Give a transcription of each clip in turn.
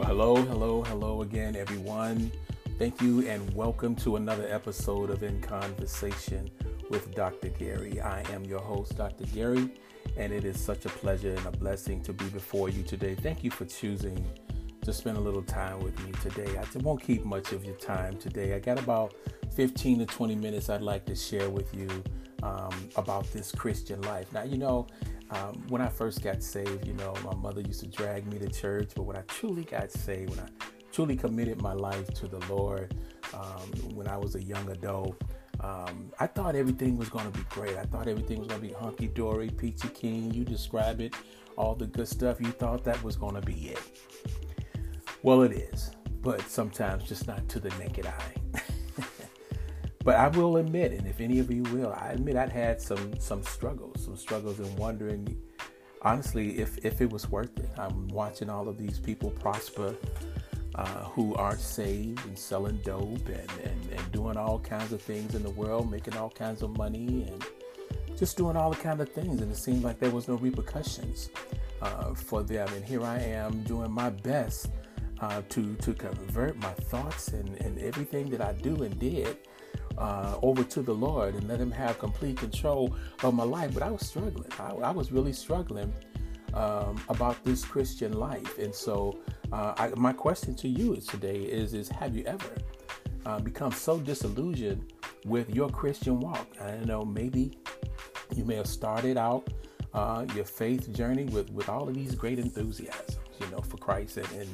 Well, hello, hello, hello again, everyone. Thank you and welcome to another episode of In Conversation with Dr. Gary. I am your host, Dr. Gary, and it is such a pleasure and a blessing to be before you today. Thank you for choosing to spend a little time with me today. I won't keep much of your time today. I got about 15 to 20 minutes I'd like to share with you um, about this Christian life. Now, you know, um, when I first got saved, you know, my mother used to drag me to church, but when I truly got saved, when I truly committed my life to the Lord, um, when I was a young adult, um, I thought everything was going to be great. I thought everything was going to be hunky dory, peachy keen. You describe it, all the good stuff. You thought that was going to be it. Well, it is, but sometimes just not to the naked eye. But I will admit, and if any of you will, I admit I'd had some some struggles, some struggles in wondering, honestly, if if it was worth it. I'm watching all of these people prosper uh, who aren't saved and selling dope and, and, and doing all kinds of things in the world, making all kinds of money and just doing all the kind of things. And it seemed like there was no repercussions uh, for them. And here I am doing my best uh, to to convert my thoughts and, and everything that I do and did uh, over to the Lord and let Him have complete control of my life. But I was struggling. I, I was really struggling um, about this Christian life. And so, uh, I, my question to you is today is: is Have you ever uh, become so disillusioned with your Christian walk? I don't know. Maybe you may have started out uh, your faith journey with with all of these great enthusiasms, you know, for Christ and and,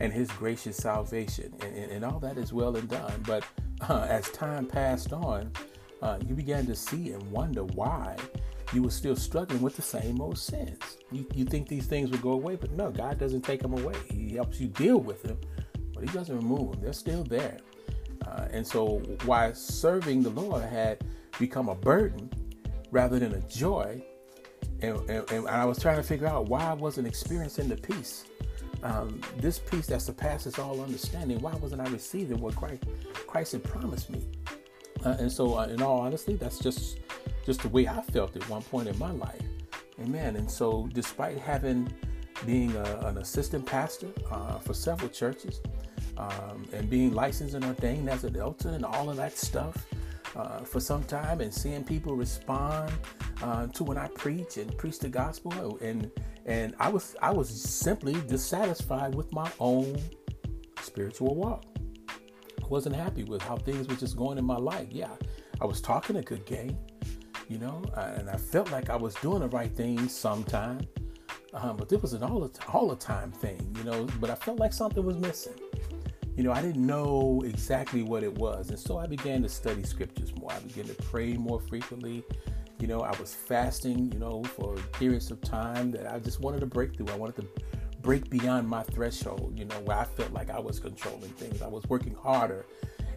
and His gracious salvation, and, and, and all that is well and done, but uh, as time passed on, uh, you began to see and wonder why you were still struggling with the same old sins. You, you think these things would go away, but no, God doesn't take them away. He helps you deal with them, but He doesn't remove them. They're still there. Uh, and so, why serving the Lord had become a burden rather than a joy, and, and, and I was trying to figure out why I wasn't experiencing the peace um, this peace that surpasses all understanding. Why wasn't I receiving what Christ, Christ had promised me? Uh, and so, uh, in all honesty, that's just just the way I felt at one point in my life. Amen. And so, despite having being a, an assistant pastor uh, for several churches um, and being licensed and ordained as an elder and all of that stuff uh, for some time, and seeing people respond uh, to when I preach and preach the gospel and and I was I was simply dissatisfied with my own spiritual walk. I wasn't happy with how things were just going in my life. Yeah, I was talking a good game, you know, and I felt like I was doing the right thing sometime, um, but this was an all the all the time thing, you know. But I felt like something was missing. You know, I didn't know exactly what it was, and so I began to study scriptures more. I began to pray more frequently. You know, I was fasting, you know, for periods of time that I just wanted to break through. I wanted to break beyond my threshold, you know, where I felt like I was controlling things. I was working harder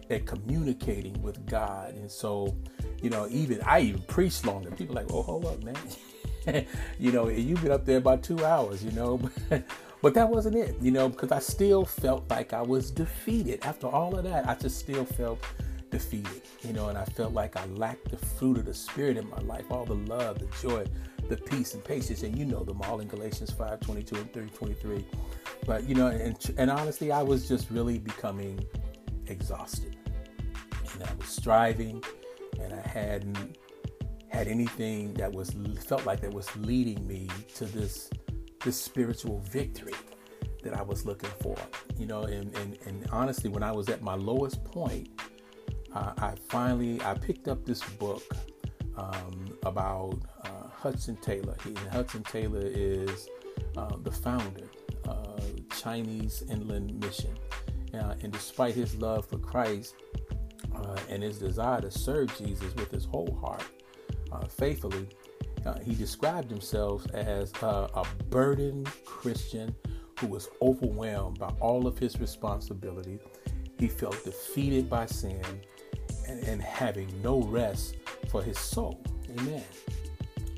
at communicating with God. And so, you know, even I even preached longer. People like, oh, hold up, man. you know, you've been up there about two hours, you know. but that wasn't it, you know, because I still felt like I was defeated. After all of that, I just still felt defeated, you know, and I felt like I lacked the fruit of the Spirit in my life, all the love, the joy, the peace and patience, and you know them all in Galatians 5 22 and 3 23. But, you know, and, and honestly, I was just really becoming exhausted. And I was striving, and I hadn't had anything that was felt like that was leading me to this this spiritual victory that I was looking for. You know, and, and, and honestly, when I was at my lowest point, uh, I finally I picked up this book um, about uh, Hudson Taylor. He, Hudson Taylor is uh, the founder of Chinese Inland Mission, uh, and despite his love for Christ uh, and his desire to serve Jesus with his whole heart, uh, faithfully, he described himself as a burdened Christian who was overwhelmed by all of his responsibility. He felt defeated by sin and, and having no rest for his soul. Amen.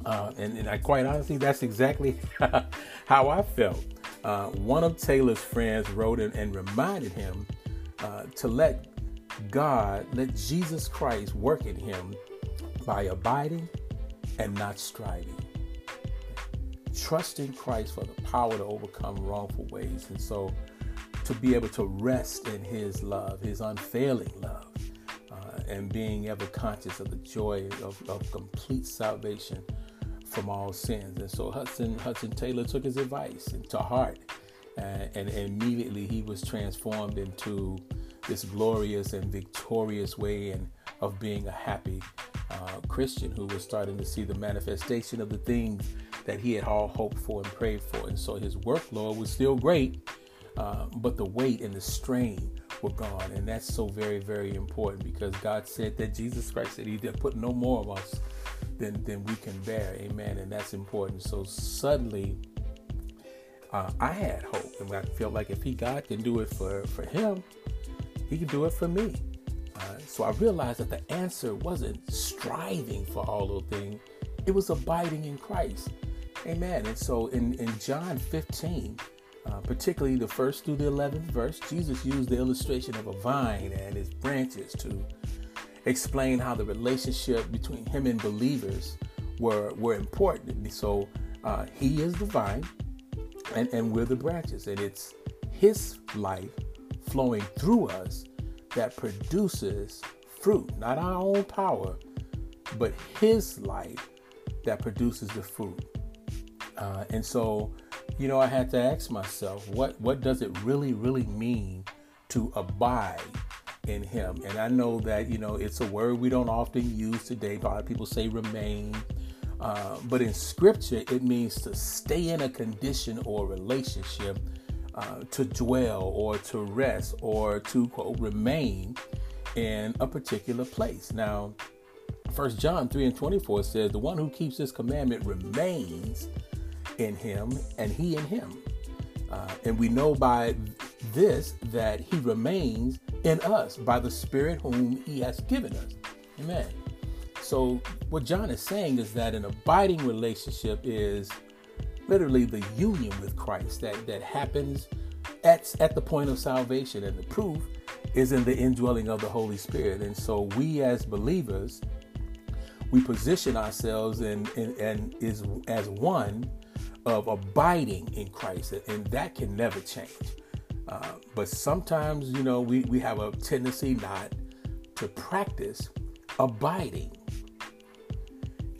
Uh, and, and I quite honestly, that's exactly how I felt. Uh, one of Taylor's friends wrote and, and reminded him uh, to let God, let Jesus Christ work in him by abiding and not striving. Trusting Christ for the power to overcome wrongful ways. And so to be able to rest in His love, His unfailing love, and being ever conscious of the joy of, of complete salvation from all sins. And so Hudson Hudson Taylor took his advice to heart, and, and immediately he was transformed into this glorious and victorious way and of being a happy uh, Christian who was starting to see the manifestation of the things that he had all hoped for and prayed for. And so his workload was still great, uh, but the weight and the strain were gone. And that's so very, very important because God said that Jesus Christ said he did put no more of us than, than we can bear. Amen. And that's important. So suddenly, uh, I had hope. And I felt like if he God can do it for, for him, he can do it for me. Uh, so I realized that the answer wasn't striving for all those things, it was abiding in Christ. Amen. And so in, in John 15, uh, particularly the first through the 11th verse, Jesus used the illustration of a vine and its branches to explain how the relationship between him and believers were, were important. So uh, he is the vine and, and we're the branches, and it's his life flowing through us that produces fruit, not our own power, but His life that produces the fruit. Uh, and so, you know, I had to ask myself, what what does it really, really mean to abide in Him? And I know that you know it's a word we don't often use today. A lot of people say remain. Uh, but in scripture, it means to stay in a condition or relationship uh, to dwell or to rest or to quote remain in a particular place. Now, First John 3 and 24 says, The one who keeps his commandment remains in him, and he in him. Uh, and we know by this that he remains in us by the Spirit whom he has given us. Amen. So, what John is saying is that an abiding relationship is literally the union with Christ that, that happens at, at the point of salvation. And the proof is in the indwelling of the Holy Spirit. And so we as believers, we position ourselves in, in and is as one of abiding in Christ, and that can never change. Uh, but sometimes, you know, we, we have a tendency not to practice abiding.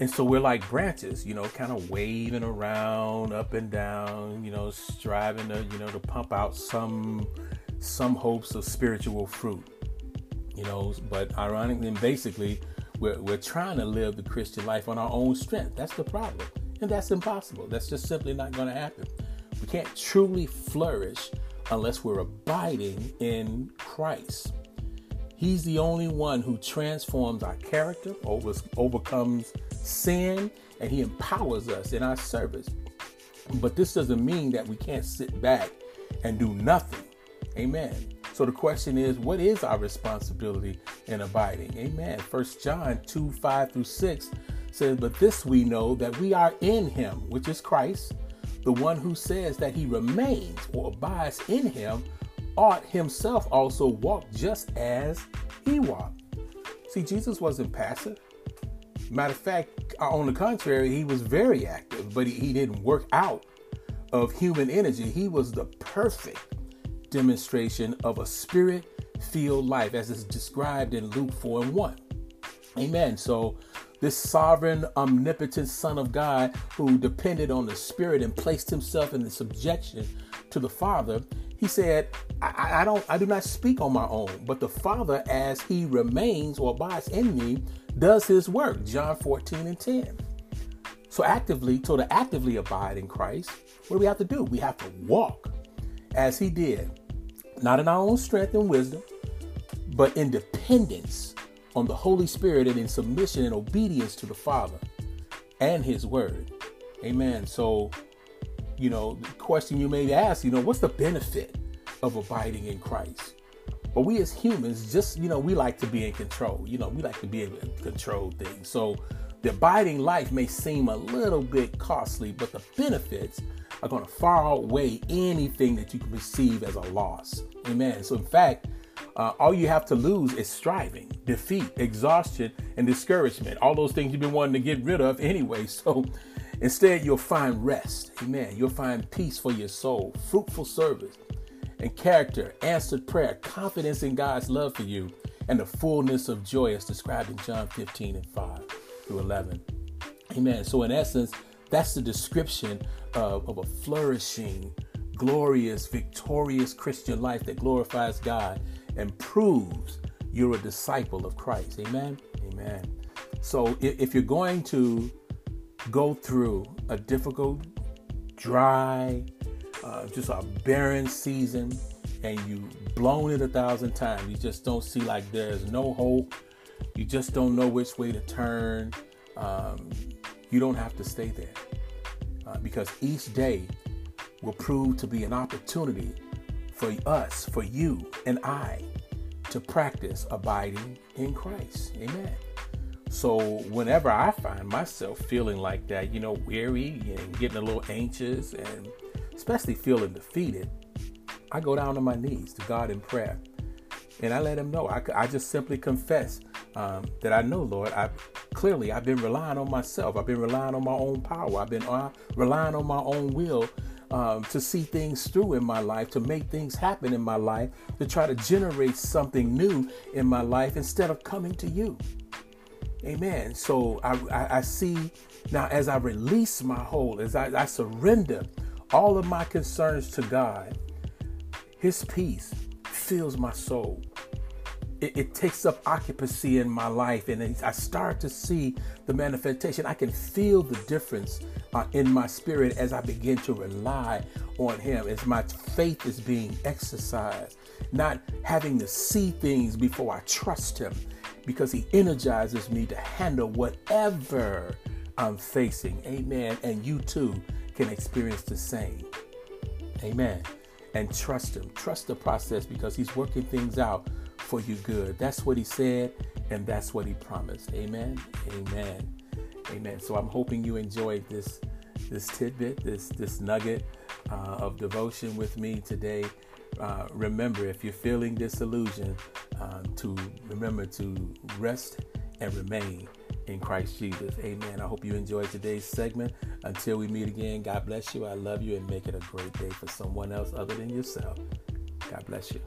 And so we're like branches, you know, kind of waving around up and down, you know, striving to, you know, to pump out some some hopes of spiritual fruit. You know, but ironically and basically, we're, we're trying to live the Christian life on our own strength. That's the problem. And that's impossible. That's just simply not going to happen. We can't truly flourish unless we're abiding in Christ. He's the only one who transforms our character, over, overcomes sin, and He empowers us in our service. But this doesn't mean that we can't sit back and do nothing. Amen. So the question is, what is our responsibility in abiding? Amen. First John 2 5 through 6 But this we know that we are in him, which is Christ, the one who says that he remains or abides in him, ought himself also walk just as he walked. See, Jesus wasn't passive. Matter of fact, uh, on the contrary, he was very active, but he, he didn't work out of human energy. He was the perfect demonstration of a spirit filled life, as is described in Luke 4 and 1. Amen. So, this sovereign, omnipotent Son of God who depended on the Spirit and placed himself in the subjection to the Father, he said, I, I, don't I do not speak on my own, but the Father, as he remains or abides in me, does his work. John 14 and 10. So actively, so to actively abide in Christ, what do we have to do? We have to walk as he did, not in our own strength and wisdom, but in dependence on the Holy Spirit and in submission and obedience to the Father and his word. Amen. So, you know, the question you may ask, you know, what's the benefit of abiding in Christ? But we as humans, just, you know, we like to be in control. You know, we like to be able to control things. So the abiding life may seem a little bit costly, but the benefits are going to far outweigh anything that you can perceive as a loss. Amen. So, in fact, uh, all you have to lose is striving, defeat, exhaustion, and discouragement. All those things you've been wanting to get rid of anyway. So, instead, you'll find rest. Amen. You'll find peace for your soul, fruitful service, and character, answered prayer, confidence in God's love for you, and the fullness of joy as described in John 15 and 5 through 11. Amen. So, in essence, that's the description of, of a flourishing, glorious, victorious Christian life that glorifies God and proves you're a disciple of Christ. Amen. Amen. So, if, you're going to go through a difficult, dry, uh, just a barren season, and you've blown it a thousand times, you just don't see like there's no hope. You just don't know which way to turn. Um, you don't have to stay there uh, because each day will prove to be an opportunity for us, for you and I, to practice abiding in Christ. Amen. So whenever I find myself feeling like that, you know, weary and getting a little anxious and especially feeling defeated, I go down on my knees to God in prayer. And I let him know. I, I just simply confess um, that I know, Lord, I clearly I've been relying on myself. I've been relying on my own power. I've been uh, relying on my own will um, to see things through in my life, to make things happen in my life, to try to generate something new in my life instead of coming to you. Amen. So I, I, I see now as I release my hold, as I, I surrender all of my concerns to God, His peace fills my soul. It, it, takes up occupancy in my life, and I start to see the manifestation. I can feel the difference uh, in my spirit as I begin to rely on Him, as my faith is being exercised, not having to see things before I trust Him because He energizes me to handle whatever I'm facing. Amen. And you too can experience the same. Amen. And trust Him. Trust the process because He's working things out for you good. That's what He said, and that's what He promised. Amen. Amen. Amen. So I'm hoping you enjoyed this this tidbit, this this nugget uh, of devotion with me today. Uh, remember, if you're feeling disillusioned, um, to remember to rest and remain in Christ Jesus. Amen. I hope you enjoyed today's segment. Until we meet again, God bless you. I love you and make it a great day for someone else other than yourself. God bless you.